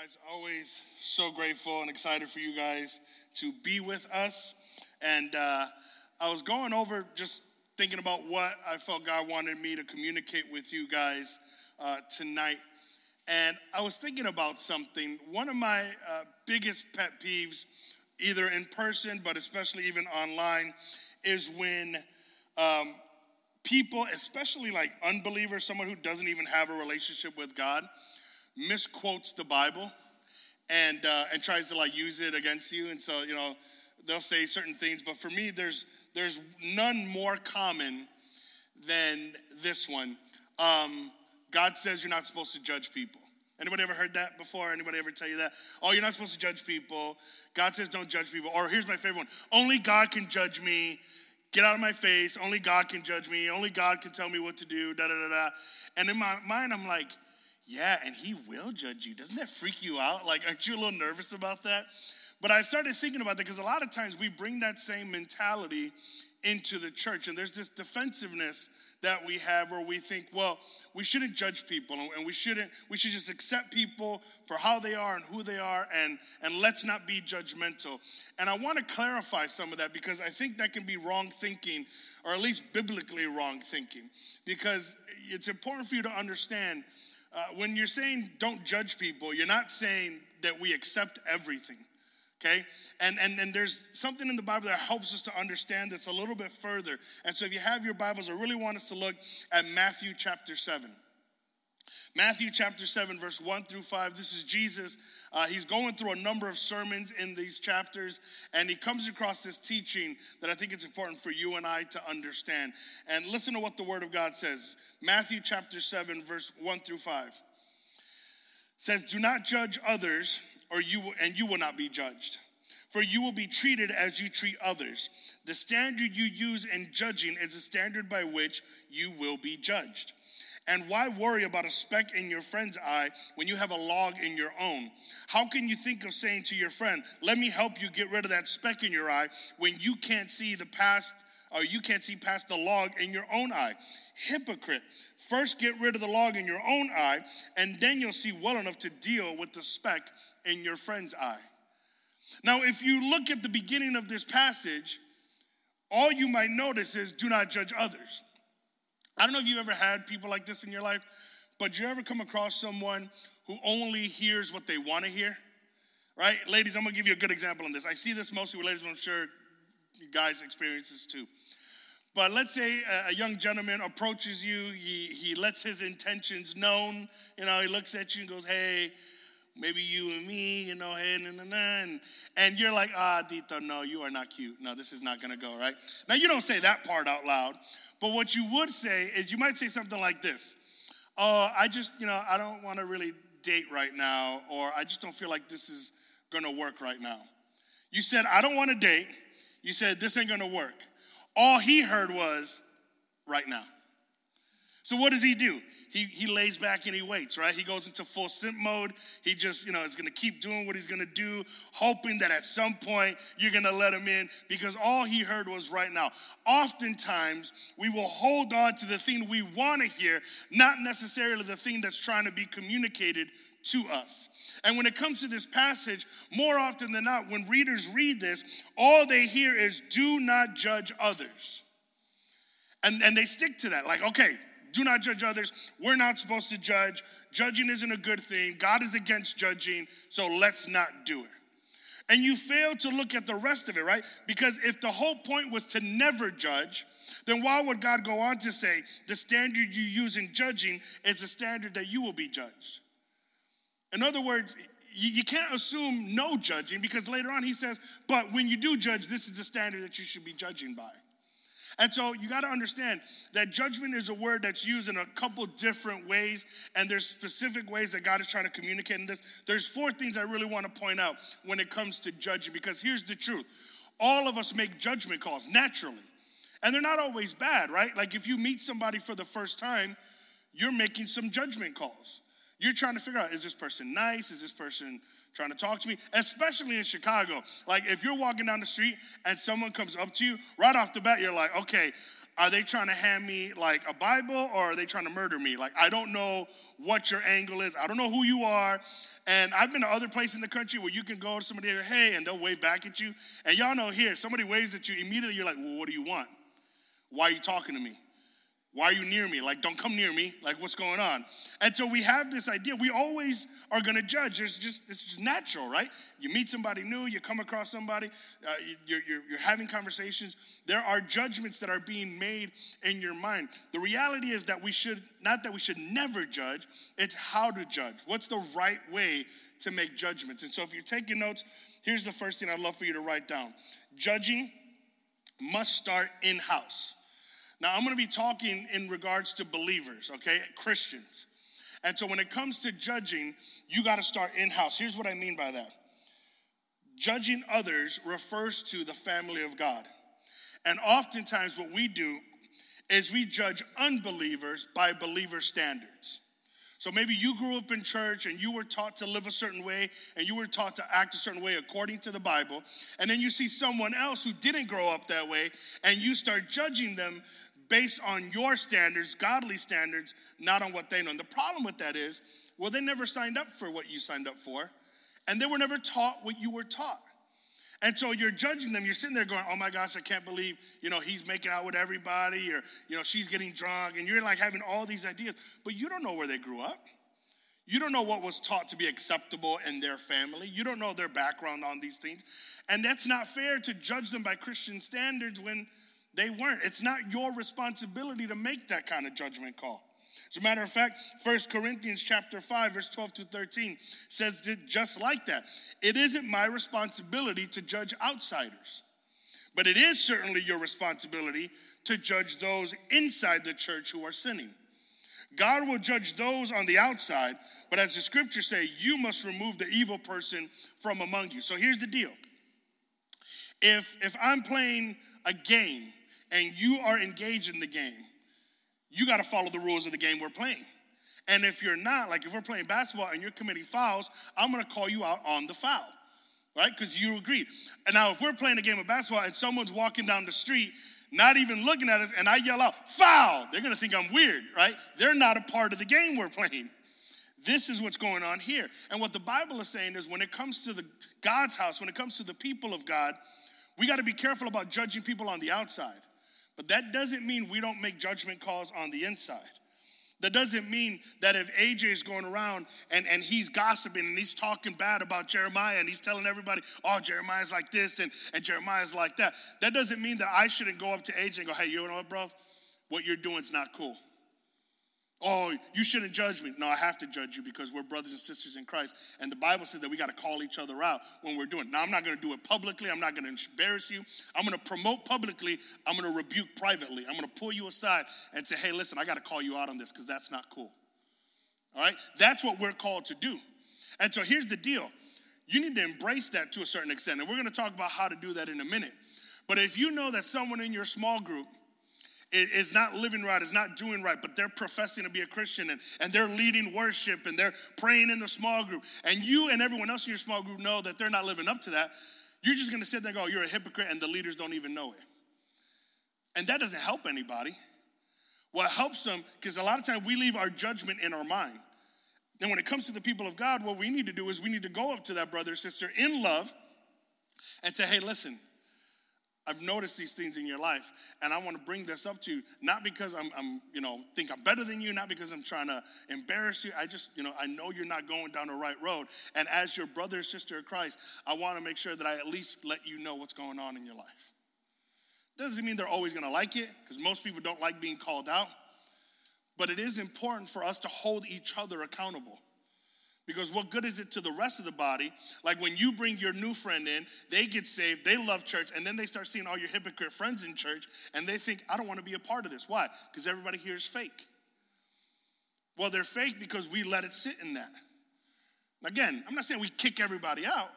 guys. Always so grateful and excited for you guys to be with us. And uh, I was going over just thinking about what I felt God wanted me to communicate with you guys uh, tonight. And I was thinking about something. One of my uh, biggest pet peeves, either in person, but especially even online, is when um, people, especially like unbelievers, someone who doesn't even have a relationship with God, misquotes the Bible and uh, and tries to like use it against you. And so you know they'll say certain things, but for me, there's there's none more common than this one. Um, God says you're not supposed to judge people. Anybody ever heard that before? Anybody ever tell you that? Oh, you're not supposed to judge people. God says don't judge people. Or here's my favorite one: only God can judge me. Get out of my face. Only God can judge me. Only God can tell me what to do. Da da da da. And in my mind, I'm like, yeah, and he will judge you. Doesn't that freak you out? Like, aren't you a little nervous about that? But I started thinking about that because a lot of times we bring that same mentality into the church, and there's this defensiveness that we have where we think, well, we shouldn't judge people and we shouldn't, we should just accept people for how they are and who they are and, and let's not be judgmental. And I want to clarify some of that because I think that can be wrong thinking or at least biblically wrong thinking because it's important for you to understand uh, when you're saying don't judge people, you're not saying that we accept everything. Okay? And, and, and there's something in the Bible that helps us to understand this a little bit further. And so if you have your Bibles, I really want us to look at Matthew chapter 7. Matthew chapter 7, verse 1 through 5. This is Jesus. Uh, he's going through a number of sermons in these chapters, and he comes across this teaching that I think it's important for you and I to understand. And listen to what the Word of God says Matthew chapter 7, verse 1 through 5 says, Do not judge others, or you and you will not be judged. For you will be treated as you treat others. The standard you use in judging is the standard by which you will be judged. And why worry about a speck in your friend's eye when you have a log in your own? How can you think of saying to your friend, Let me help you get rid of that speck in your eye when you can't see the past or you can't see past the log in your own eye? Hypocrite. First get rid of the log in your own eye, and then you'll see well enough to deal with the speck in your friend's eye. Now, if you look at the beginning of this passage, all you might notice is do not judge others. I don't know if you've ever had people like this in your life, but you ever come across someone who only hears what they want to hear? Right? Ladies, I'm gonna give you a good example on this. I see this mostly with ladies, but I'm sure you guys experience this too. But let's say a young gentleman approaches you, he, he lets his intentions known. You know, he looks at you and goes, Hey, maybe you and me, you know, hey, nah, nah, nah. And, you're like, Ah, Dito, no, you are not cute. No, this is not gonna go, right? Now, you don't say that part out loud, but what you would say is you might say something like this Oh, I just, you know, I don't want to really date right now, or I just don't feel like this is going to work right now. You said, I don't want to date. You said, this ain't going to work. All he heard was, right now. So what does he do? He, he lays back and he waits, right? He goes into full simp mode. He just, you know, is gonna keep doing what he's gonna do, hoping that at some point you're gonna let him in because all he heard was right now. Oftentimes, we will hold on to the thing we wanna hear, not necessarily the thing that's trying to be communicated to us. And when it comes to this passage, more often than not, when readers read this, all they hear is do not judge others. And, and they stick to that. Like, okay, do not judge others. We're not supposed to judge. Judging isn't a good thing. God is against judging, so let's not do it. And you fail to look at the rest of it, right? Because if the whole point was to never judge, then why would God go on to say the standard you use in judging is the standard that you will be judged? In other words, you, can't assume no judging because later on he says, but when you do judge, this is the standard that you should be judging by. And so you got to understand that judgment is a word that's used in a couple different ways, and there's specific ways that God is trying to communicate in this. There's four things I really want to point out when it comes to judging, because here's the truth all of us make judgment calls naturally, and they're not always bad, right? Like if you meet somebody for the first time, you're making some judgment calls. You're trying to figure out is this person nice? Is this person trying to talk to me, especially in Chicago. Like if you're walking down the street and someone comes up to you, right off the bat, you're like, okay, Are they trying to hand me like a Bible or are they trying to murder me? Like, I don't know what your angle is. I don't know who you are. And I've been to other places in the country where you can go to somebody, hey, and they'll wave back at you. And y'all know here, somebody waves at you, immediately you're like, well, what do you want? Why are you talking to me? Why are you near me? Like, don't come near me. Like, what's going on? And so we have this idea. We always are going to judge. It's just, it's just natural, right? You meet somebody new, you come across somebody, uh, you're, you're, you're having conversations. There are judgments that are being made in your mind. The reality is that we should, not that we should never judge, it's how to judge. What's the right way to make judgments? And so if you're taking notes, here's the first thing I'd love for you to write down judging must start in house. Now, I'm going to be talking in regards to believers, okay? Christians. And so when it comes to judging, you got to start in house. Here's what I mean by that judging others refers to the family of God. And oftentimes, what we do is we judge unbelievers by believer standards. So maybe you grew up in church and you were taught to live a certain way and you were taught to act a certain way according to the Bible. And then you see someone else who didn't grow up that way and you start judging them based on your standards, godly standards, not on what they know. And the problem with that is, well, they never signed up for what you signed up for, and they were never taught what you were taught. And so you're judging them. You're sitting there going, "Oh my gosh, I can't believe you know he's making out with everybody, or you know she's getting drunk," and you're like having all these ideas, but you don't know where they grew up. You don't know what was taught to be acceptable in their family. You don't know their background on these things, and that's not fair to judge them by Christian standards when they weren't. It's not your responsibility to make that kind of judgment call. As a matter of fact, 1 Corinthians chapter 5, verse 12 to 13 says it just like that. It isn't my responsibility to judge outsiders, but it is certainly your responsibility to judge those inside the church who are sinning. God will judge those on the outside, but as the scriptures say, you must remove the evil person from among you. So here's the deal. If if I'm playing a game and you are engaged in the game, you got to follow the rules of the game we're playing. And if you're not, like if we're playing basketball and you're committing fouls, I'm going to call you out on the foul, right? Because you agreed. And now, if we're playing a game of basketball and someone's walking down the street, not even looking at us, and I yell out, foul, they're going to think I'm weird, right? They're not a part of the game we're playing. This is what's going on here. And what the Bible is saying is when it comes to the God's house, when it comes to the people of God, we got to be careful about judging people on the outside. But that doesn't mean we don't make judgment calls on the inside. That doesn't mean that if AJ is going around and, and he's gossiping and he's talking bad about Jeremiah and he's telling everybody, oh, Jeremiah's like this and, and Jeremiah's like that, that doesn't mean that I shouldn't go up to AJ and go, hey, you know what, bro? What you're doing is not cool. Oh, you shouldn't judge me. No, I have to judge you because we're brothers and sisters in Christ. And the Bible says that we got to call each other out when we're doing. Now, I'm not going to do it publicly. I'm not going to embarrass you. I'm going to promote publicly. I'm going to rebuke privately. I'm going to pull you aside and say, hey, listen, I got to call you out on this because that's not cool. All right? That's what we're called to do. And so here's the deal you need to embrace that to a certain extent. And we're going to talk about how to do that in a minute. But if you know that someone in your small group, is not living right, is not doing right, but they're professing to be a Christian and, and they're leading worship and they're praying in the small group, and you and everyone else in your small group know that they're not living up to that, you're just gonna sit there and go, You're a hypocrite, and the leaders don't even know it. And that doesn't help anybody. What helps them, because a lot of times we leave our judgment in our mind. And when it comes to the people of God, what we need to do is we need to go up to that brother or sister in love and say, Hey, listen, I've noticed these things in your life, and I want to bring this up to you, not because I'm, I'm, you know, think I'm better than you, not because I'm trying to embarrass you. I just, you know, I know you're not going down the right road. And as your brother or sister of Christ, I want to make sure that I at least let you know what's going on in your life. Doesn't mean they're always going to like it, because most people don't like being called out. But it is important for us to hold each other accountable. Because what good is it to the rest of the body? Like when you bring your new friend in, they get saved, they love church, and then they start seeing all your hypocrite friends in church, and they think, I don't want to be a part of this. Why? Because everybody here is fake. Well, they're fake because we let it sit in that. Again, I'm not saying we kick everybody out,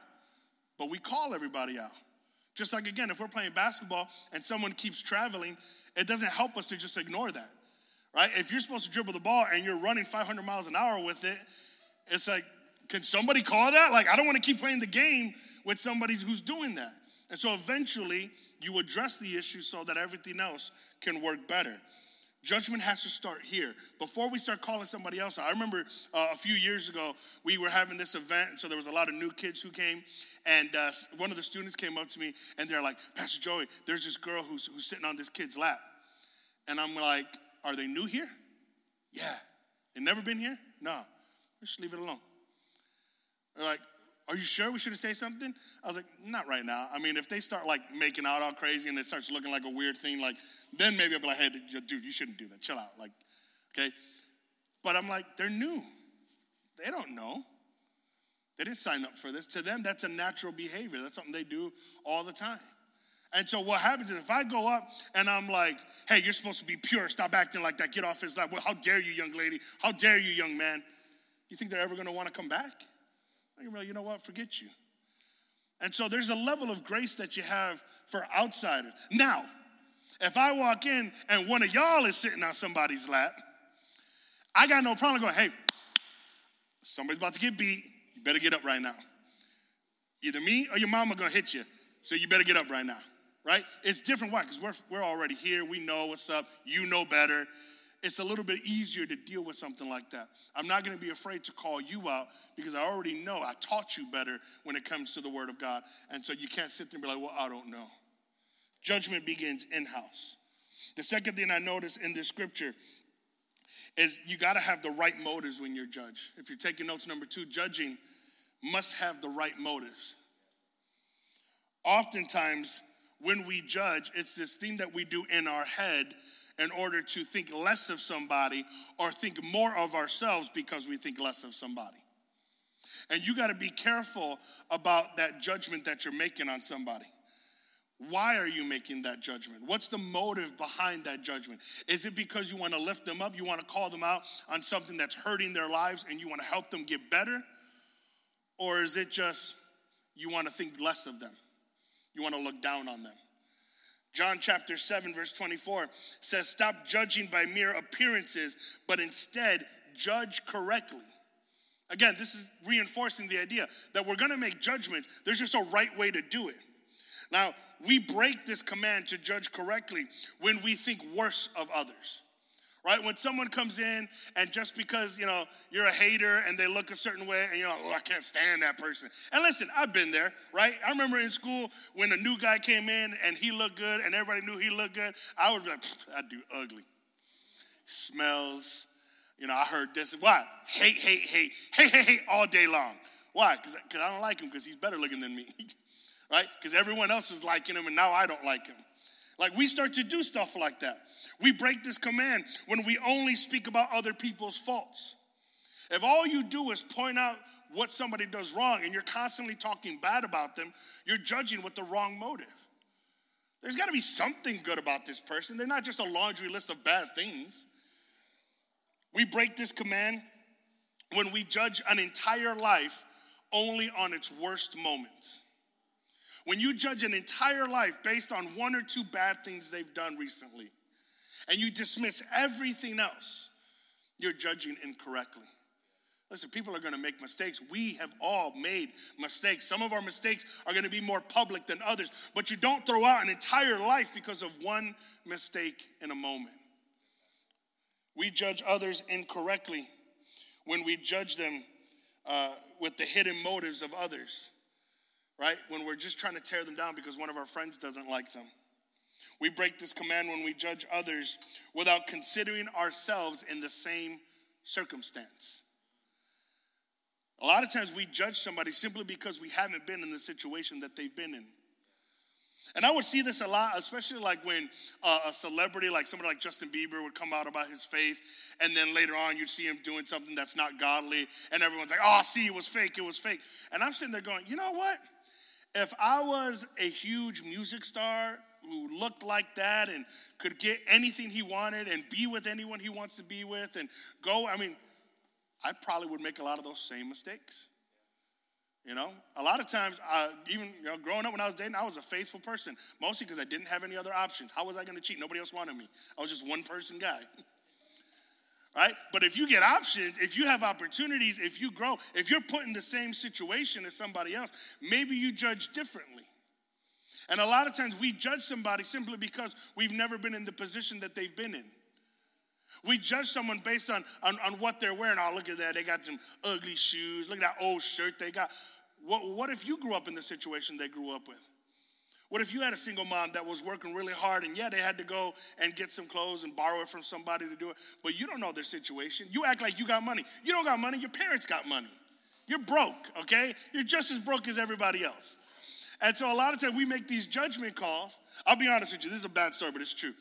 but we call everybody out. Just like, again, if we're playing basketball and someone keeps traveling, it doesn't help us to just ignore that, right? If you're supposed to dribble the ball and you're running 500 miles an hour with it, it's like, can somebody call that? Like, I don't want to keep playing the game with somebody who's doing that. And so eventually, You address the issue so that everything else can work better. Judgment has to start here before we start calling somebody else. I remember uh, a few years ago we were having this event, and so there was a lot of new kids who came, and uh, one of the students came up to me and they're like, "Pastor Joey, there's this girl who's who's sitting on this kid's lap," and I'm like, "Are they new here?" Yeah. They never been here? No. Just leave it alone. They're like, are you sure we shouldn't say something? I was like, not right now. I mean, if they start like making out all crazy and it starts looking like a weird thing, like then maybe I'll be like, hey, dude, you shouldn't do that. Chill out. Like, okay. But I'm like, they're new. They don't know. They didn't sign up for this. To them, that's a natural behavior. That's something they do all the time. And so what happens is if I go up and I'm like, hey, you're supposed to be pure, stop acting like that, get off his lap. Well, how dare you, young lady? How dare you, young man? You think they're ever gonna wanna come back? They're be like, you know what, forget you. And so there's a level of grace that you have for outsiders. Now, if I walk in and one of y'all is sitting on somebody's lap, I got no problem going, hey, somebody's about to get beat. You better get up right now. Either me or your mama gonna hit you. So you better get up right now right? It's different. Why? Because we're, we're already here. We know what's up. You know better. It's a little bit easier to deal with something like that. I'm not going to be afraid to call you out because I already know I taught you better when it comes to the Word of God. And so you can't sit there and be like, well, I don't know. Judgment begins in house. The second thing I notice in this scripture is you got to have the right motives when you're judged. If you're taking notes, number two, judging must have the right motives. Oftentimes, when we judge, it's this thing that we do in our head in order to think less of somebody or think more of ourselves because we think less of somebody. And you got to be careful about that judgment that you're making on somebody. Why are you making that judgment? What's the motive behind that judgment? Is it because you want to lift them up? You want to call them out on something that's hurting their lives and you want to help them get better? Or is it just you want to think less of them? You want to look down on them. John chapter 7, verse 24 says, Stop judging by mere appearances, but instead judge correctly. Again, this is reinforcing the idea that we're gonna make judgments. There's just a right way to do it. Now, we break this command to judge correctly when we think worse of others right? When someone comes in and just because, you know, you're a hater and they look a certain way and you're like, oh, I can't stand that person. And listen, I've been there, right? I remember in school when a new guy came in and he looked good and everybody knew he looked good, I would be like, that dude ugly. Smells, you know, I heard this. Why? Hate, hate, hate, hate, hate, hate all day long. Why? Because I don't like him because he's better looking than me, right? Because everyone else is liking him and now I don't like him. Like we start to do stuff like that. We break this command when we only speak about other people's faults. If all you do is point out what somebody does wrong and you're constantly talking bad about them, you're judging with the wrong motive. There's got to be something good about this person. They're not just a laundry list of bad things. We break this command when we judge an entire life only on its worst moments. When you judge an entire life based on one or two bad things they've done recently, and you dismiss everything else, you're judging incorrectly. Listen, people are going to make mistakes. We have all made mistakes. Some of our mistakes are going to be more public than others, but you don't throw out an entire life because of one mistake in a moment. We judge others incorrectly when we judge them uh, with the hidden motives of others, right? When we're just trying to tear them down because one of our friends doesn't like them. We break this command when we judge others without considering ourselves in the same circumstance. A lot of times we judge somebody simply because we haven't been in the situation that they've been in. And I would see this a lot, especially like when uh, a celebrity, like somebody like Justin Bieber, would come out about his faith, and then later on you'd see him doing something that's not godly, and everyone's like, oh, see, it was fake, it was fake. And I'm sitting there going, you know what? If I was a huge music star who looked like that and could get anything he wanted and be with anyone he wants to be with and go. I mean, I probably would make a lot of those same mistakes. You know, a lot of times, uh, even you know, growing up when I was dating, I was a faithful person, mostly because I didn't have any other options. How was I going to cheat? Nobody else wanted me. I was just one person guy. right? But if you get options, if you have opportunities, if you grow, if you're put in the same situation as somebody else, maybe you judge differently. And a lot of times we judge somebody simply because we've never been in the position that they've been in. We judge someone based on, on, on what they're wearing. Oh, look at that. They got some ugly shoes. Look at that old shirt they got. What, what if you grew up in the situation they grew up with? What if you had a single mom that was working really hard and yeah, they had to go and get some clothes and borrow it from somebody to do it, but you don't know their situation. You act like you got money. You don't got money, your parents got money. You're broke, okay? You're just as broke as everybody else. And so a lot of times we make these judgment calls. I'll be honest with you, this is a bad story, but it's true.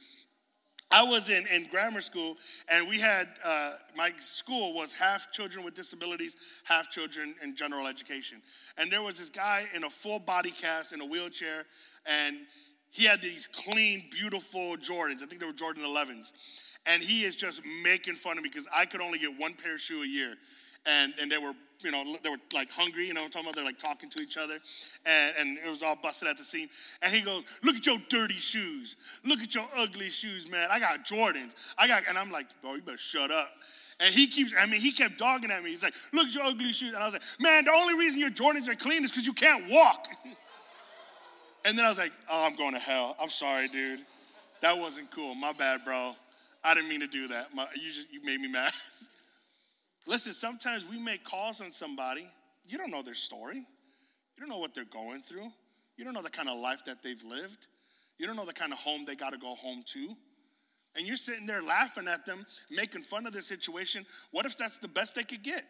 I was in, in grammar school, and we had, uh, my school was half children with disabilities, half children in general education. And there was this guy in a full body cast in a wheelchair, and he had these clean, beautiful Jordans. I think they were Jordan 11s. And he is just making fun of me because I could only get one pair of shoe a year. And, and they were you know, they were like hungry, you know I'm talking about? They're like talking to each other, and, and it was all busted at the seam. And he goes, Look at your dirty shoes. Look at your ugly shoes, man. I got Jordans. I got, and I'm like, Bro, you better shut up. And he keeps, I mean, he kept dogging at me. He's like, Look at your ugly shoes. And I was like, Man, the only reason your Jordans are clean is because you can't walk. and then I was like, Oh, I'm going to hell. I'm sorry, dude. That wasn't cool. My bad, bro. I didn't mean to do that. My, you, just, you made me mad. Listen, sometimes we make calls on somebody. You don't know their story. You don't know what they're going through. You don't know the kind of life that they've lived. You don't know the kind of home they got to go home to. And you're sitting there laughing at them, making fun of their situation. What if that's the best they could get?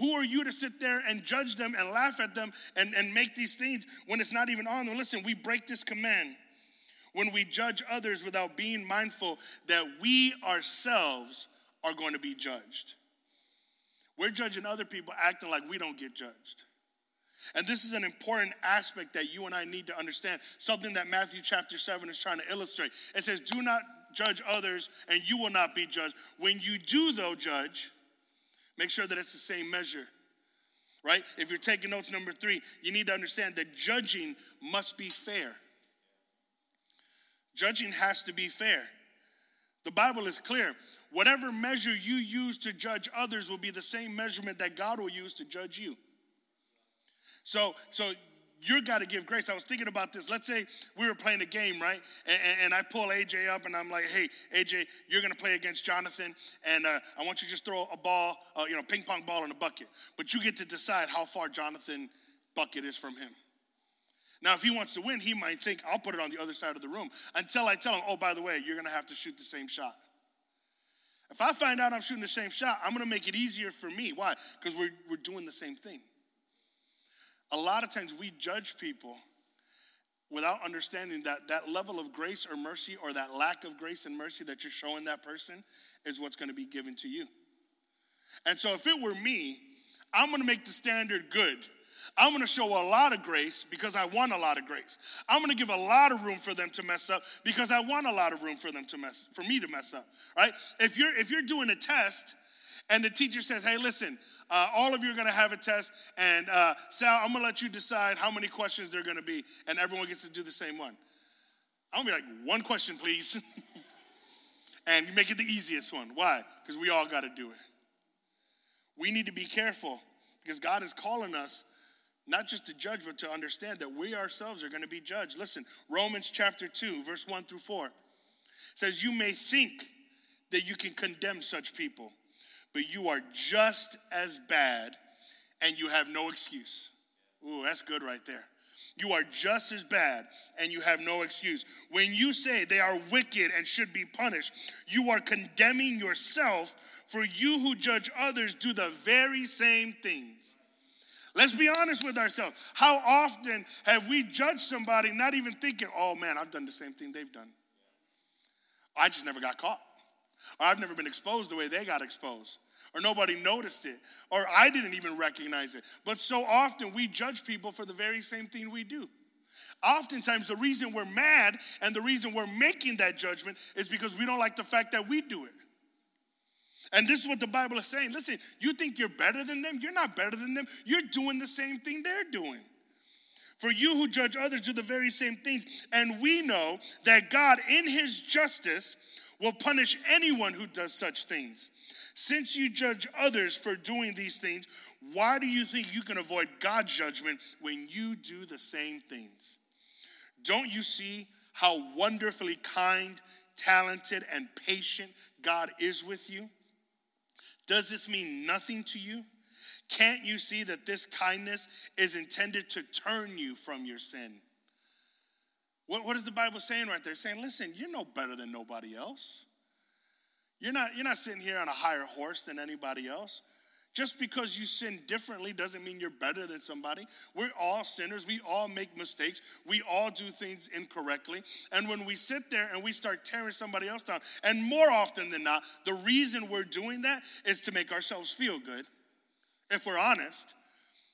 Who are you to sit there and judge them and laugh at them and, and make these things when it's not even on them? Listen, we break this command when we judge others without being mindful that we ourselves are going to be judged. We're judging other people acting like we don't get judged. And this is an important aspect that you and I need to understand, something that Matthew chapter 7 is trying to illustrate. It says, Do not judge others, and you will not be judged. When you do, though, judge, make sure that it's the same measure. Right? If you're taking notes, number three, you need to understand that judging must be fair. Judging has to be fair. The Bible is clear. Whatever measure you use to judge others will be the same measurement that God will use to judge you. So, so you got to give grace. I was thinking about this. Let's say we were playing a game, right? And, and I pull AJ up and I'm like, hey, AJ, you're going to play against Jonathan. And uh, I want you to just throw a ball, uh, you know, ping pong ball in a bucket. But you get to decide how far Jonathan bucket is from him. Now, if he wants to win, he might think, I'll put it on the other side of the room until I tell him, oh, by the way, you're going to have to shoot the same shot. If I find out I'm shooting the same shot, I'm going to make it easier for me. Why? Because we're, we're doing the same thing. A lot of times we judge people without understanding that that level of grace or mercy or that lack of grace and mercy that you're showing that person is what's going to be given to you. And so if it were me, I'm going to make the standard good I'm going to show a lot of grace because I want a lot of grace. I'm going to give a lot of room for them to mess up because I want a lot of room for them to mess for me to mess up, right? If you're if you're doing a test and the teacher says, "Hey, listen, uh, all of you are going to have a test, and uh, Sal, I'm going to let you decide how many questions there are going to be, and everyone gets to do the same one." I'm going to be like, "One question, please," and you make it the easiest one. Why? Because we all got to do it. We need to be careful because God is calling us not just to judge, but to understand that we ourselves are going to be judged. Listen, Romans chapter 2, verse 1 through 4 says, You may think that you can condemn such people, but you are just as bad and you have no excuse. Ooh, that's good right there. You are just as bad and you have no excuse. When you say they are wicked and should be punished, you are condemning yourself, for you who judge others do the very same things. Let's be honest with ourselves. How often have we judged somebody not even thinking, oh man, I've done the same thing they've done? I just never got caught. I've never been exposed the way they got exposed. Or nobody noticed it. Or I didn't even recognize it. But so often we judge people for the very same thing we do. Oftentimes, the reason we're mad and the reason we're making that judgment is because we don't like the fact that we do it. And this is what the Bible is saying. Listen, you think you're better than them? You're not better than them. You're doing the same thing they're doing. For you who judge others do the very same things. And we know that God, in his justice, will punish anyone who does such things. Since you judge others for doing these things, why do you think you can avoid God's judgment when you do the same things? Don't you see how wonderfully kind, talented, and patient God is with you? Does this mean nothing to you? Can't you see that this kindness is intended to turn you from your sin? What, what is the Bible saying right there? Saying, listen, you're no better than nobody else. You're not, you're not sitting here on a higher horse than anybody else. Just because you sin differently doesn't mean you're better than somebody. We're all sinners. We all make mistakes. We all do things incorrectly. And when we sit there and we start tearing somebody else down, and more often than not, the reason we're doing that is to make ourselves feel good. If we're honest,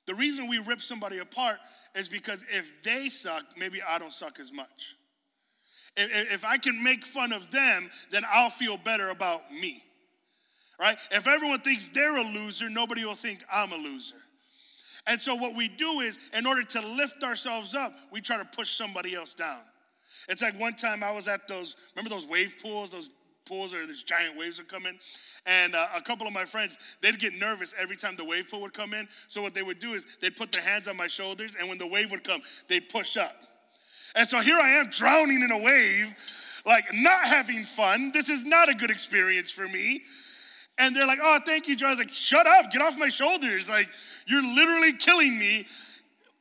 the reason we rip somebody apart is because if they suck, maybe I don't suck as much. If, I can make fun of them, then I'll feel better about me right? If everyone thinks they're a loser, nobody will think I'm a loser. And so, what we do is, in order to lift ourselves up, we try to push somebody else down. It's like one time I was at those, remember those wave pools, those pools where these giant waves would come in? And uh, a couple of my friends, they'd get nervous every time the wave pool would come in. So, what they would do is they'd put their hands on my shoulders, and when the wave would come, they'd push up. And so here I am drowning in a wave, like not having fun. This is not a good experience for me. And they're like, oh, thank you, Joe. I was like, shut up, get off my shoulders. Like, you're literally killing me.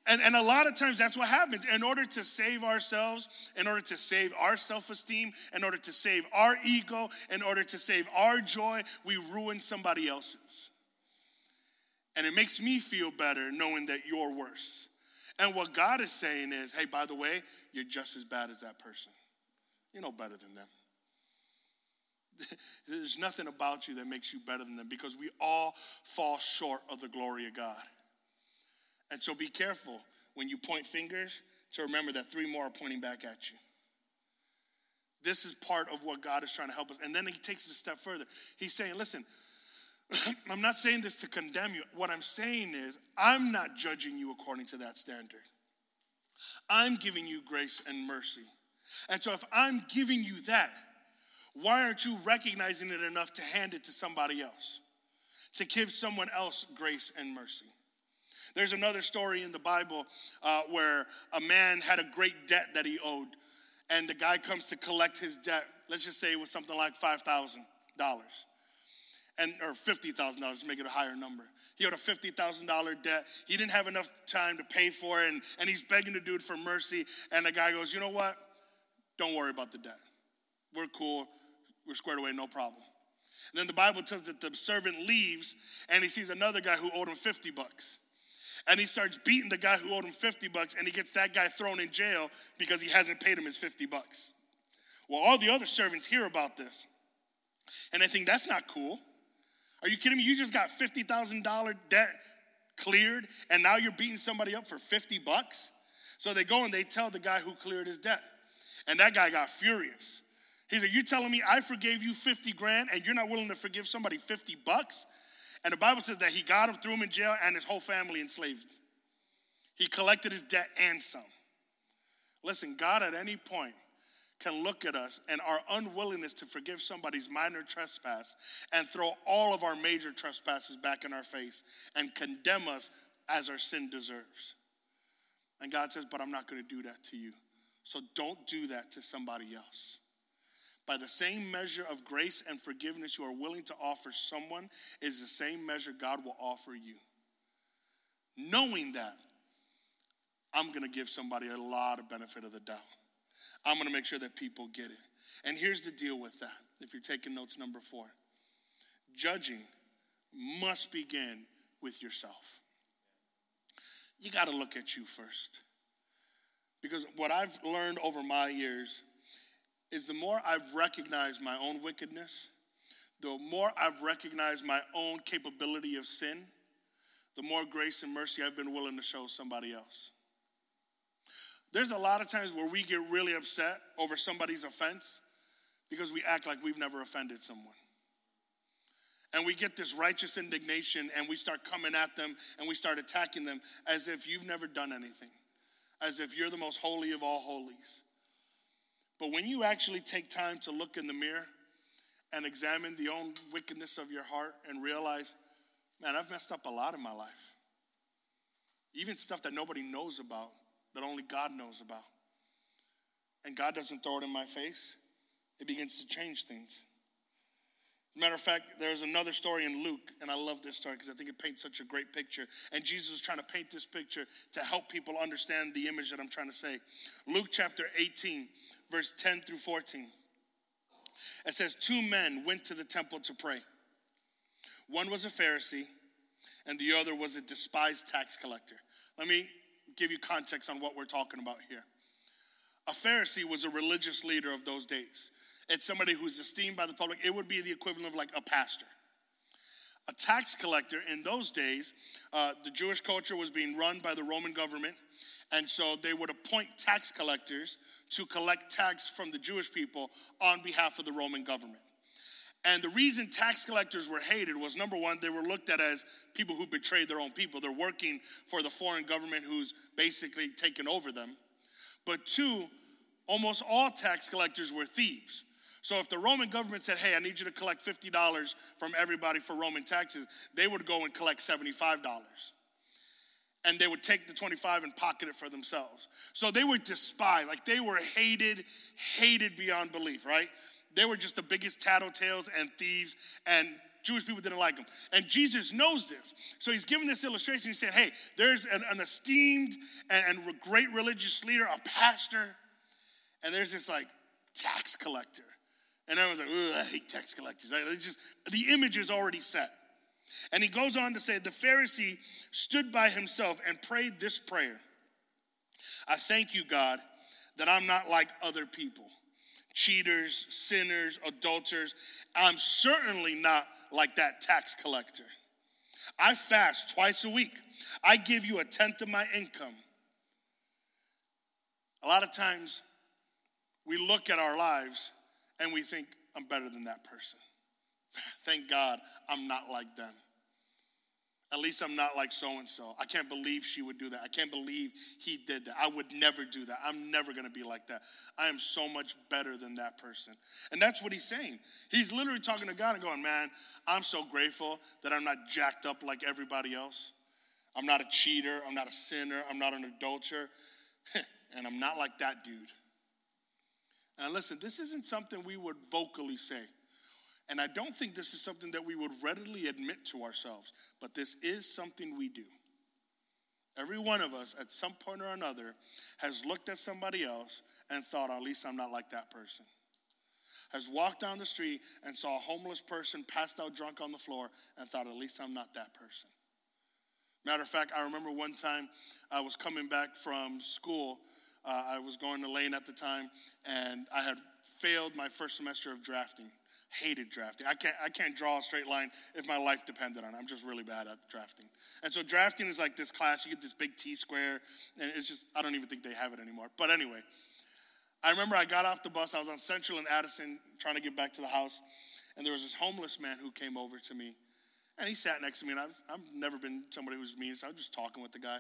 And, and a lot of times that's what happens. In order to save ourselves, in order to save our self esteem, in order to save our ego, in order to save our joy, we ruin somebody else's. And it makes me feel better knowing that you're worse. And what God is saying is, hey, by the way, you're just as bad as that person. You're no better than them. There's nothing about you that makes you better than them because we all fall short of the glory of God. And so be careful when you point fingers to remember that three more are pointing back at you. This is part of what God is trying to help us. And then he takes it a step further. He's saying, listen, I'm not saying this to condemn you. What I'm saying is, I'm not judging you according to that standard. I'm giving you grace and mercy. And so if I'm giving you that, why aren't you recognizing it enough to hand it to somebody else? To give someone else grace and mercy. There's another story in the Bible uh, where a man had a great debt that he owed, and the guy comes to collect his debt. Let's just say it was something like $5,000 and or $50,000 to make it a higher number. He owed a $50,000 debt. He didn't have enough time to pay for it, and, and he's begging the dude for mercy. And the guy goes, You know what? Don't worry about the debt. We're cool we're squared away, no problem. And then the Bible tells that the servant leaves and he sees another guy who owed him 50 bucks. And he starts beating the guy who owed him 50 bucks and he gets that guy thrown in jail because he hasn't paid him his 50 bucks. Well, all the other servants hear about this. And I think that's not cool. Are you kidding me? You just got $50,000 debt cleared and now you're beating somebody up for 50 bucks? So they go and they tell the guy who cleared his debt. And that guy got furious. He said, You're telling me I forgave you 50 grand and you're not willing to forgive somebody 50 bucks? And the Bible says that he got him, threw him in jail, and his whole family enslaved. He collected his debt and some. Listen, God at any point can look at us and our unwillingness to forgive somebody's minor trespass and throw all of our major trespasses back in our face and condemn us as our sin deserves. And God says, But I'm not going to do that to you. So don't do that to somebody else. By the same measure of grace and forgiveness you are willing to offer someone is the same measure God will offer you. Knowing that, I'm going to give somebody a lot of benefit of the doubt. I'm going to make sure that people get it. And here's the deal with that. If you're taking notes, number four judging must begin with yourself. You got to look at you first. Because what I've learned over my years is the more I've recognized my own wickedness, the more I've recognized my own capability of sin, the more grace and mercy I've been willing to show somebody else. There's a lot of times where we get really upset over somebody's offense because we act like we've never offended someone. And we get this righteous indignation and we start coming at them and we start attacking them as if you've never done anything, as if you're the most holy of all holies. But when you actually take time to look in the mirror and examine the own wickedness of your heart and realize, man, I've messed up a lot in my life. Even stuff that nobody knows about, that only God knows about. And God doesn't throw it in my face, it begins to change things. Matter of fact, there's another story in Luke, and I love this story because I think it paints such a great picture. And Jesus is trying to paint this picture to help people understand the image that I'm trying to say. Luke chapter 18, verse 10 through 14. It says, Two men went to the temple to pray. One was a Pharisee, and the other was a despised tax collector. Let me give you context on what we're talking about here. A Pharisee was a religious leader of those days. It's somebody who's esteemed by the public. It would be the equivalent of like a pastor. A tax collector in those days, uh, the Jewish culture was being run by the Roman government, and so they would appoint tax collectors to collect tax from the Jewish people on behalf of the Roman government. And the reason tax collectors were hated was number one, they were looked at as people who betrayed their own people. They're working for the foreign government who's basically taken over them. But two, almost all tax collectors were thieves. So if the Roman government said, hey, I need you to collect $50 from everybody for Roman taxes, they would go and collect $75 and they would take the 25 and pocket it for themselves. So they were despised, like they were hated, hated beyond belief, right? They were just the biggest tattletales and thieves, and Jewish people didn't like them. And Jesus knows this. So he's giving this illustration. He said, Hey, there's an, an esteemed and, and great religious leader, a pastor, and there's this like tax collector. And everyone's like, I hate tax collectors. Right? It's just the image is already set. And he goes on to say, the Pharisee stood by himself and prayed this prayer I thank you, God, that I'm not like other people cheaters, sinners, adulterers. I'm certainly not like that tax collector. I fast twice a week. I give you a tenth of my income. A lot of times we look at our lives and we think, I'm better than that person. Thank God I'm not like them. At least I'm not like so and so. I can't believe she would do that. I can't believe he did that. I would never do that. I'm never going to be like that. I am so much better than that person. And that's what he's saying. He's literally talking to God and going, Man, I'm so grateful that I'm not jacked up like everybody else. I'm not a cheater. I'm not a sinner. I'm not an adulterer. and I'm not like that dude. And listen, this isn't something we would vocally say. And I don't think this is something that we would readily admit to ourselves, but this is something we do. Every one of us, at some point or another, has looked at somebody else and thought, at least I'm not like that person. Has walked down the street and saw a homeless person passed out drunk on the floor and thought, at least I'm not that person. Matter of fact, I remember one time I was coming back from school. Uh, I was going to Lane at the time, and I had failed my first semester of drafting hated drafting. I can't, I can't draw a straight line if my life depended on it. I'm just really bad at drafting. And so drafting is like this class. You get this big T square, and it's just, I don't even think they have it anymore. But anyway, I remember I got off the bus. I was on Central and Addison trying to get back to the house, and there was this homeless man who came over to me. And he sat next to me, and I've, I've never been somebody who's mean, so I'm just talking with the guy.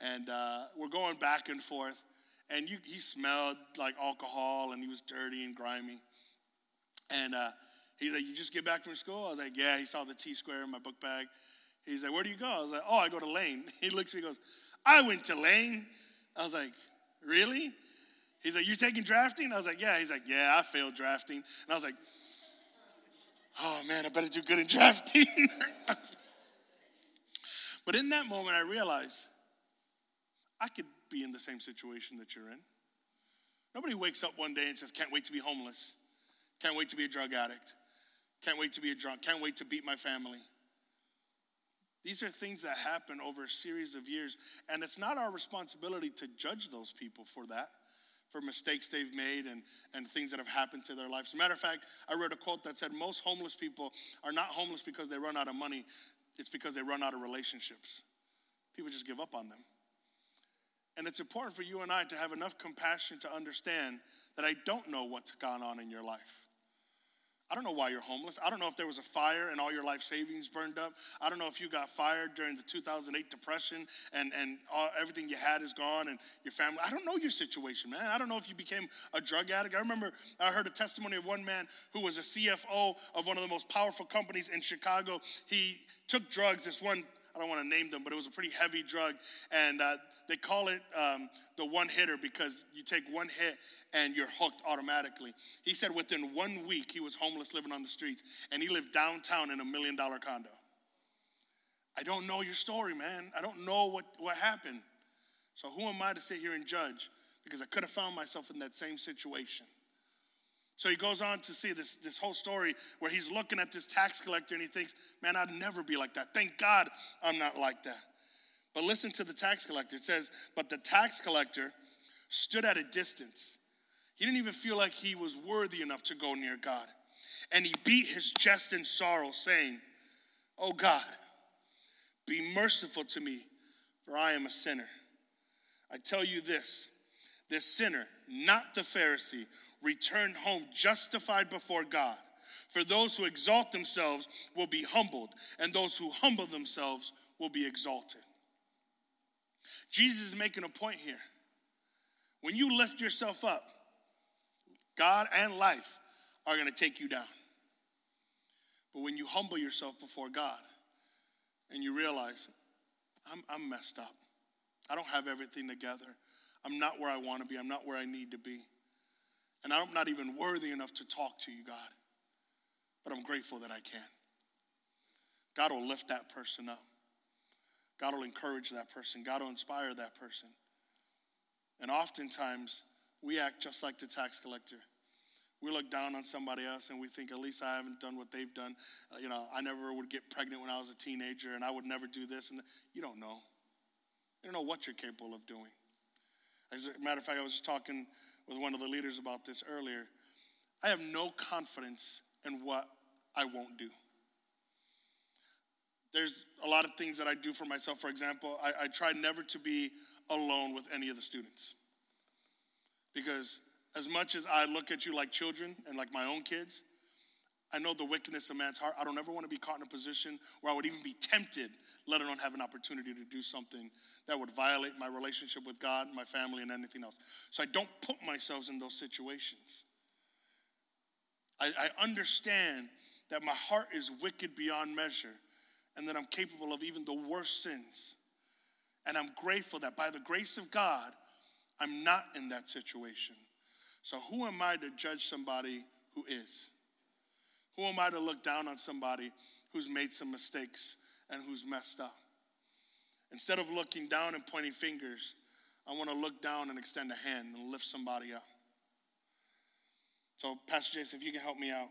And uh, we're going back and forth, and you, he smelled like alcohol, and he was dirty and grimy. And uh, he's like, You just get back from school? I was like, Yeah. He saw the T square in my book bag. He's like, Where do you go? I was like, Oh, I go to Lane. He looks at me goes, I went to Lane. I was like, Really? He's like, You're taking drafting? I was like, Yeah. He's like, Yeah, I failed drafting. And I was like, Oh man, I better do good in drafting. but in that moment, I realized I could be in the same situation that you're in. Nobody wakes up one day and says, Can't wait to be homeless. Can't wait to be a drug addict. Can't wait to be a drunk. Can't wait to beat my family. These are things that happen over a series of years, and it's not our responsibility to judge those people for that, for mistakes they've made and, and things that have happened to their lives. As a matter of fact, I read a quote that said most homeless people are not homeless because they run out of money, it's because they run out of relationships. People just give up on them. And it's important for you and I to have enough compassion to understand that I don't know what's gone on in your life. I don't know why you're homeless. I don't know if there was a fire and all your life savings burned up. I don't know if you got fired during the 2008 depression and, and all, everything you had is gone and your family. I don't know your situation, man. I don't know if you became a drug addict. I remember I heard a testimony of one man who was a CFO of one of the most powerful companies in Chicago. He took drugs, this one I don't want to name them, but it was a pretty heavy drug. And uh, they call it um, the one hitter because you take one hit and you're hooked automatically. He said within one week he was homeless living on the streets and he lived downtown in a million dollar condo. I don't know your story, man. I don't know what, what happened. So who am I to sit here and judge? Because I could have found myself in that same situation. So he goes on to see this, this whole story where he's looking at this tax collector and he thinks, man, I'd never be like that. Thank God I'm not like that. But listen to the tax collector. It says, but the tax collector stood at a distance he didn't even feel like he was worthy enough to go near God. And he beat his chest in sorrow, saying, Oh God, be merciful to me, for I am a sinner. I tell you this this sinner, not the Pharisee, returned home justified before God. For those who exalt themselves will be humbled, and those who humble themselves will be exalted. Jesus is making a point here. When you lift yourself up, God and life are going to take you down. But when you humble yourself before God and you realize, I'm, I'm messed up, I don't have everything together, I'm not where I want to be, I'm not where I need to be, and I'm not even worthy enough to talk to you, God, but I'm grateful that I can. God will lift that person up. God will encourage that person. God will inspire that person. And oftentimes, we act just like the tax collector. We look down on somebody else and we think, at least I haven't done what they've done. Uh, you know, I never would get pregnant when I was a teenager and I would never do this. And th- you don't know. You don't know what you're capable of doing. As a matter of fact, I was just talking with one of the leaders about this earlier. I have no confidence in what I won't do. There's a lot of things that I do for myself. For example, I, I try never to be alone with any of the students. Because as much as I look at you like children and like my own kids, I know the wickedness of man's heart. I don't ever want to be caught in a position where I would even be tempted, let alone have an opportunity to do something that would violate my relationship with God, my family, and anything else. So I don't put myself in those situations. I, I understand that my heart is wicked beyond measure and that I'm capable of even the worst sins. And I'm grateful that by the grace of God, I'm not in that situation. So, who am I to judge somebody who is? Who am I to look down on somebody who's made some mistakes and who's messed up? Instead of looking down and pointing fingers, I want to look down and extend a hand and lift somebody up. So, Pastor Jason, if you can help me out.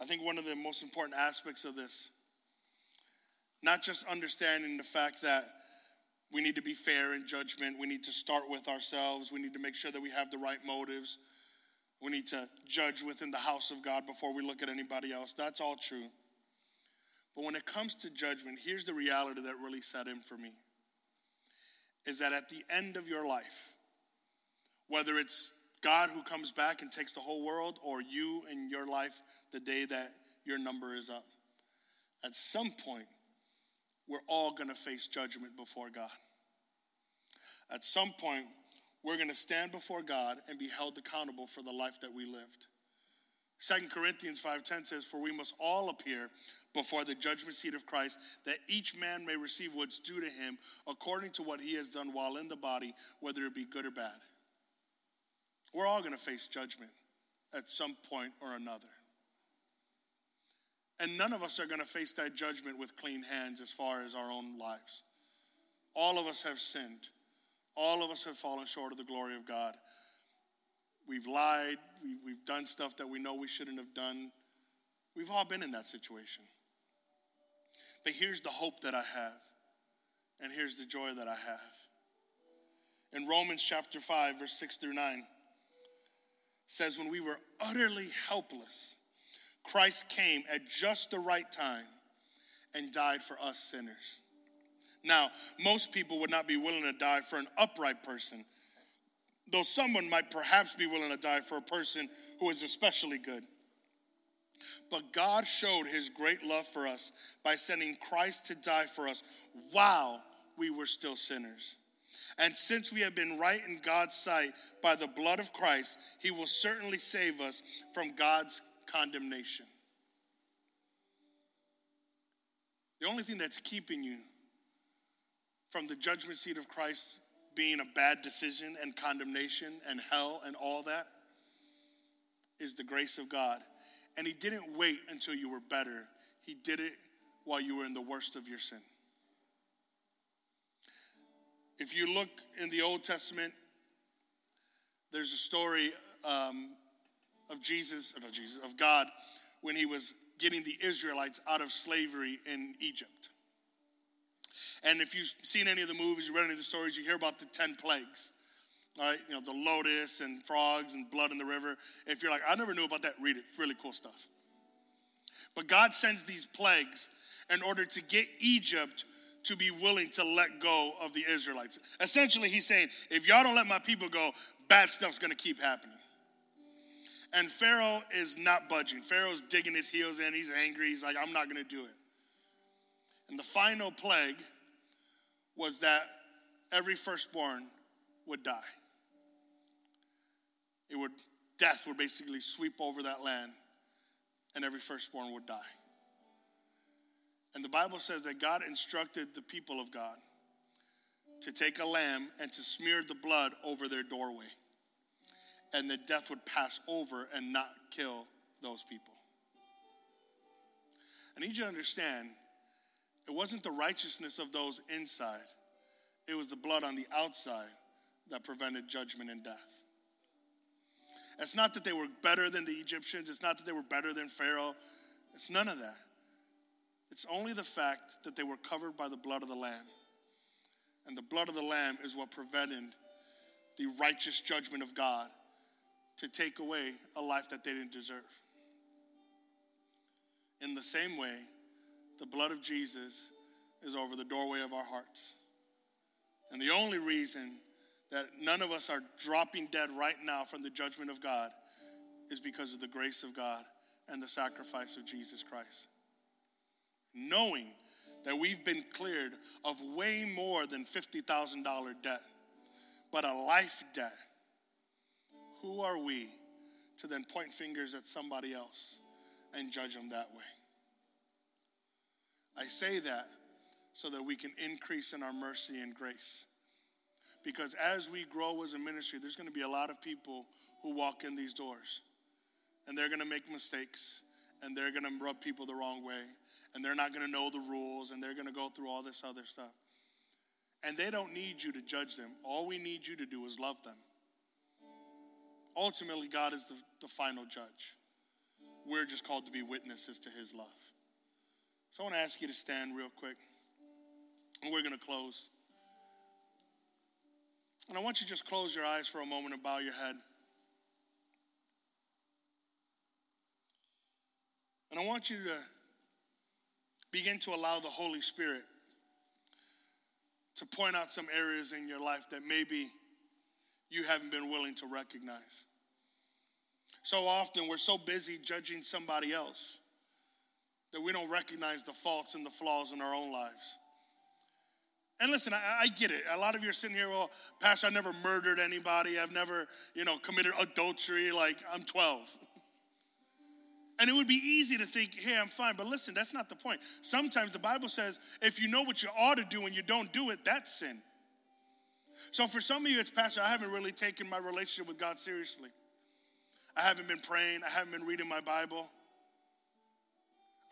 I think one of the most important aspects of this, not just understanding the fact that we need to be fair in judgment. We need to start with ourselves. We need to make sure that we have the right motives. We need to judge within the house of God before we look at anybody else. That's all true. But when it comes to judgment, here's the reality that really set in for me is that at the end of your life, whether it's God who comes back and takes the whole world, or you and your life the day that your number is up, at some point, we're all going to face judgment before God. At some point, we're going to stand before God and be held accountable for the life that we lived. Second Corinthians 5:10 says, "For we must all appear before the judgment seat of Christ, that each man may receive what's due to him according to what he has done while in the body, whether it be good or bad." We're all going to face judgment at some point or another. And none of us are going to face that judgment with clean hands as far as our own lives. All of us have sinned. All of us have fallen short of the glory of God. We've lied. We've done stuff that we know we shouldn't have done. We've all been in that situation. But here's the hope that I have, and here's the joy that I have. In Romans chapter 5, verse 6 through 9, says, When we were utterly helpless, Christ came at just the right time and died for us sinners. Now, most people would not be willing to die for an upright person, though someone might perhaps be willing to die for a person who is especially good. But God showed his great love for us by sending Christ to die for us while we were still sinners. And since we have been right in God's sight by the blood of Christ, he will certainly save us from God's condemnation. The only thing that's keeping you from the judgment seat of Christ being a bad decision and condemnation and hell and all that is the grace of God. And He didn't wait until you were better, He did it while you were in the worst of your sin. If you look in the Old Testament, there's a story um, of Jesus, Jesus, of God, when He was getting the Israelites out of slavery in Egypt. And if you've seen any of the movies, you read any of the stories, you hear about the 10 plagues. Right, you know, the lotus and frogs and blood in the river. If you're like, I never knew about that, read it. Really cool stuff. But God sends these plagues in order to get Egypt to be willing to let go of the Israelites. Essentially, he's saying, if y'all don't let my people go, bad stuff's gonna keep happening. And Pharaoh is not budging. Pharaoh's digging his heels in. He's angry. He's like, I'm not gonna do it. And the final plague was that every firstborn would die. It would death would basically sweep over that land and every firstborn would die. And the Bible says that God instructed the people of God to take a lamb and to smear the blood over their doorway. And that death would pass over and not kill those people. I need you to understand it wasn't the righteousness of those inside, it was the blood on the outside that prevented judgment and death. It's not that they were better than the Egyptians, it's not that they were better than Pharaoh, it's none of that. It's only the fact that they were covered by the blood of the Lamb. And the blood of the Lamb is what prevented the righteous judgment of God to take away a life that they didn't deserve. In the same way, the blood of Jesus is over the doorway of our hearts. And the only reason that none of us are dropping dead right now from the judgment of God is because of the grace of God and the sacrifice of Jesus Christ. Knowing that we've been cleared of way more than $50,000 debt, but a life debt, who are we to then point fingers at somebody else and judge them that way? I say that so that we can increase in our mercy and grace. Because as we grow as a ministry, there's going to be a lot of people who walk in these doors and they're going to make mistakes and they're going to rub people the wrong way and they're not going to know the rules and they're going to go through all this other stuff. And they don't need you to judge them. All we need you to do is love them. Ultimately, God is the, the final judge. We're just called to be witnesses to his love. So I want to ask you to stand real quick. And we're going to close. And I want you to just close your eyes for a moment and bow your head. And I want you to begin to allow the Holy Spirit to point out some areas in your life that maybe you haven't been willing to recognize. So often we're so busy judging somebody else that we don't recognize the faults and the flaws in our own lives. And listen, I, I, get it. A lot of you are sitting here, well, Pastor, I never murdered anybody. I've never, you know, committed adultery. Like, I'm 12. And it would be easy to think, hey, I'm fine. But listen, that's not the point. Sometimes the Bible says if you know what you ought to do and you don't do it, that's sin. So for some of you, it's, Pastor, I haven't really taken my relationship with God seriously. I haven't been praying, I haven't been reading my Bible.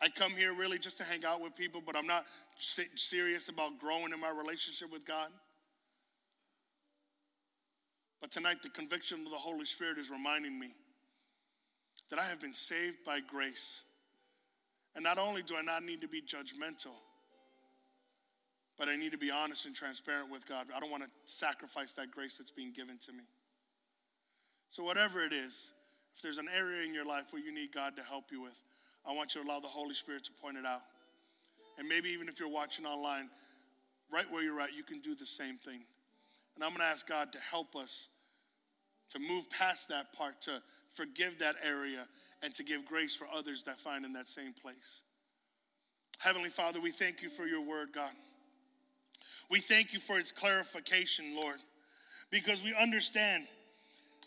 I come here really just to hang out with people, but I'm not serious about growing in my relationship with God. But tonight, the conviction of the Holy Spirit is reminding me that I have been saved by grace. And not only do I not need to be judgmental, but I need to be honest and transparent with God. I don't want to sacrifice that grace that's being given to me. So, whatever it is, if there's an area in your life where you need God to help you with, I want you to allow the Holy Spirit to point it out. And maybe even if you're watching online, right where you're at, you can do the same thing. And I'm going to ask God to help us to move past that part, to forgive that area, and to give grace for others that find in that same place. Heavenly Father, we thank you for your word, God. We thank you for its clarification, Lord, because we understand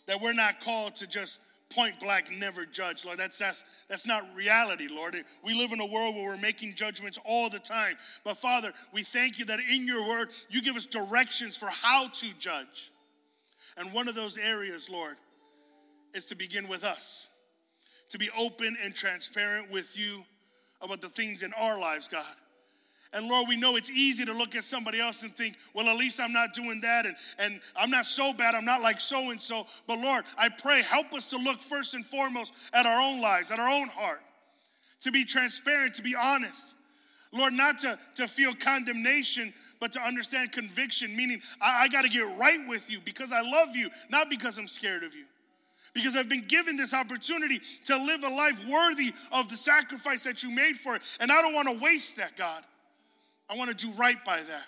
that we're not called to just point blank never judge. Lord that's that's that's not reality lord. We live in a world where we're making judgments all the time. But father we thank you that in your word you give us directions for how to judge. And one of those areas lord is to begin with us to be open and transparent with you about the things in our lives god and Lord, we know it's easy to look at somebody else and think, well, at least I'm not doing that. And, and I'm not so bad. I'm not like so and so. But Lord, I pray, help us to look first and foremost at our own lives, at our own heart, to be transparent, to be honest. Lord, not to, to feel condemnation, but to understand conviction, meaning I, I got to get right with you because I love you, not because I'm scared of you. Because I've been given this opportunity to live a life worthy of the sacrifice that you made for it. And I don't want to waste that, God. I want to do right by that.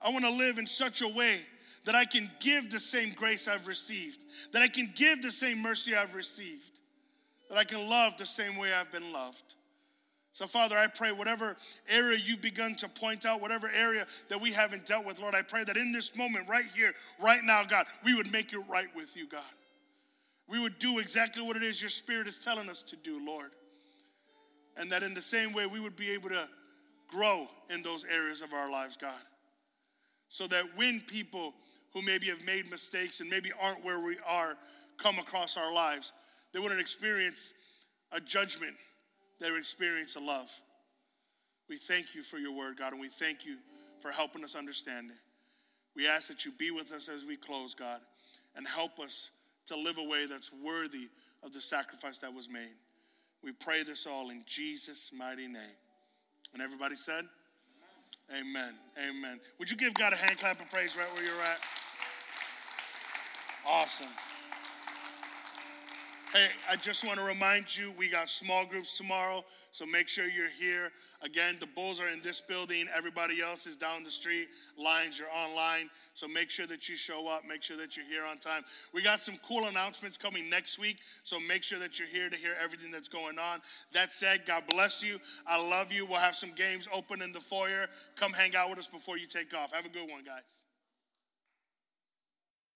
I want to live in such a way that I can give the same grace I've received, that I can give the same mercy I've received, that I can love the same way I've been loved. So, Father, I pray whatever area you've begun to point out, whatever area that we haven't dealt with, Lord, I pray that in this moment, right here, right now, God, we would make it right with you, God. We would do exactly what it is your Spirit is telling us to do, Lord. And that in the same way, we would be able to grow in those areas of our lives, God. So that when people who maybe have made mistakes and maybe aren't where we are come across our lives, they wouldn't experience a judgment, they would experience a love. We thank you for your word, God, and we thank you for helping us understand it. We ask that you be with us as we close, God, and help us to live a way that's worthy of the sacrifice that was made. We pray this all in Jesus' mighty name. And everybody said, Amen. Amen. Would you give God a hand clap of praise right where you're at? Awesome. Hey, I just want to remind you we got small groups tomorrow, so make sure you're here. Again, the Bulls are in this building, everybody else is down the street. Lines, you're online, so make sure that you show up, make sure that you're here on time. We got some cool announcements coming next week, so make sure that you're here to hear everything that's going on. That said, God bless you. I love you. We'll have some games open in the foyer. Come hang out with us before you take off. Have a good one, guys.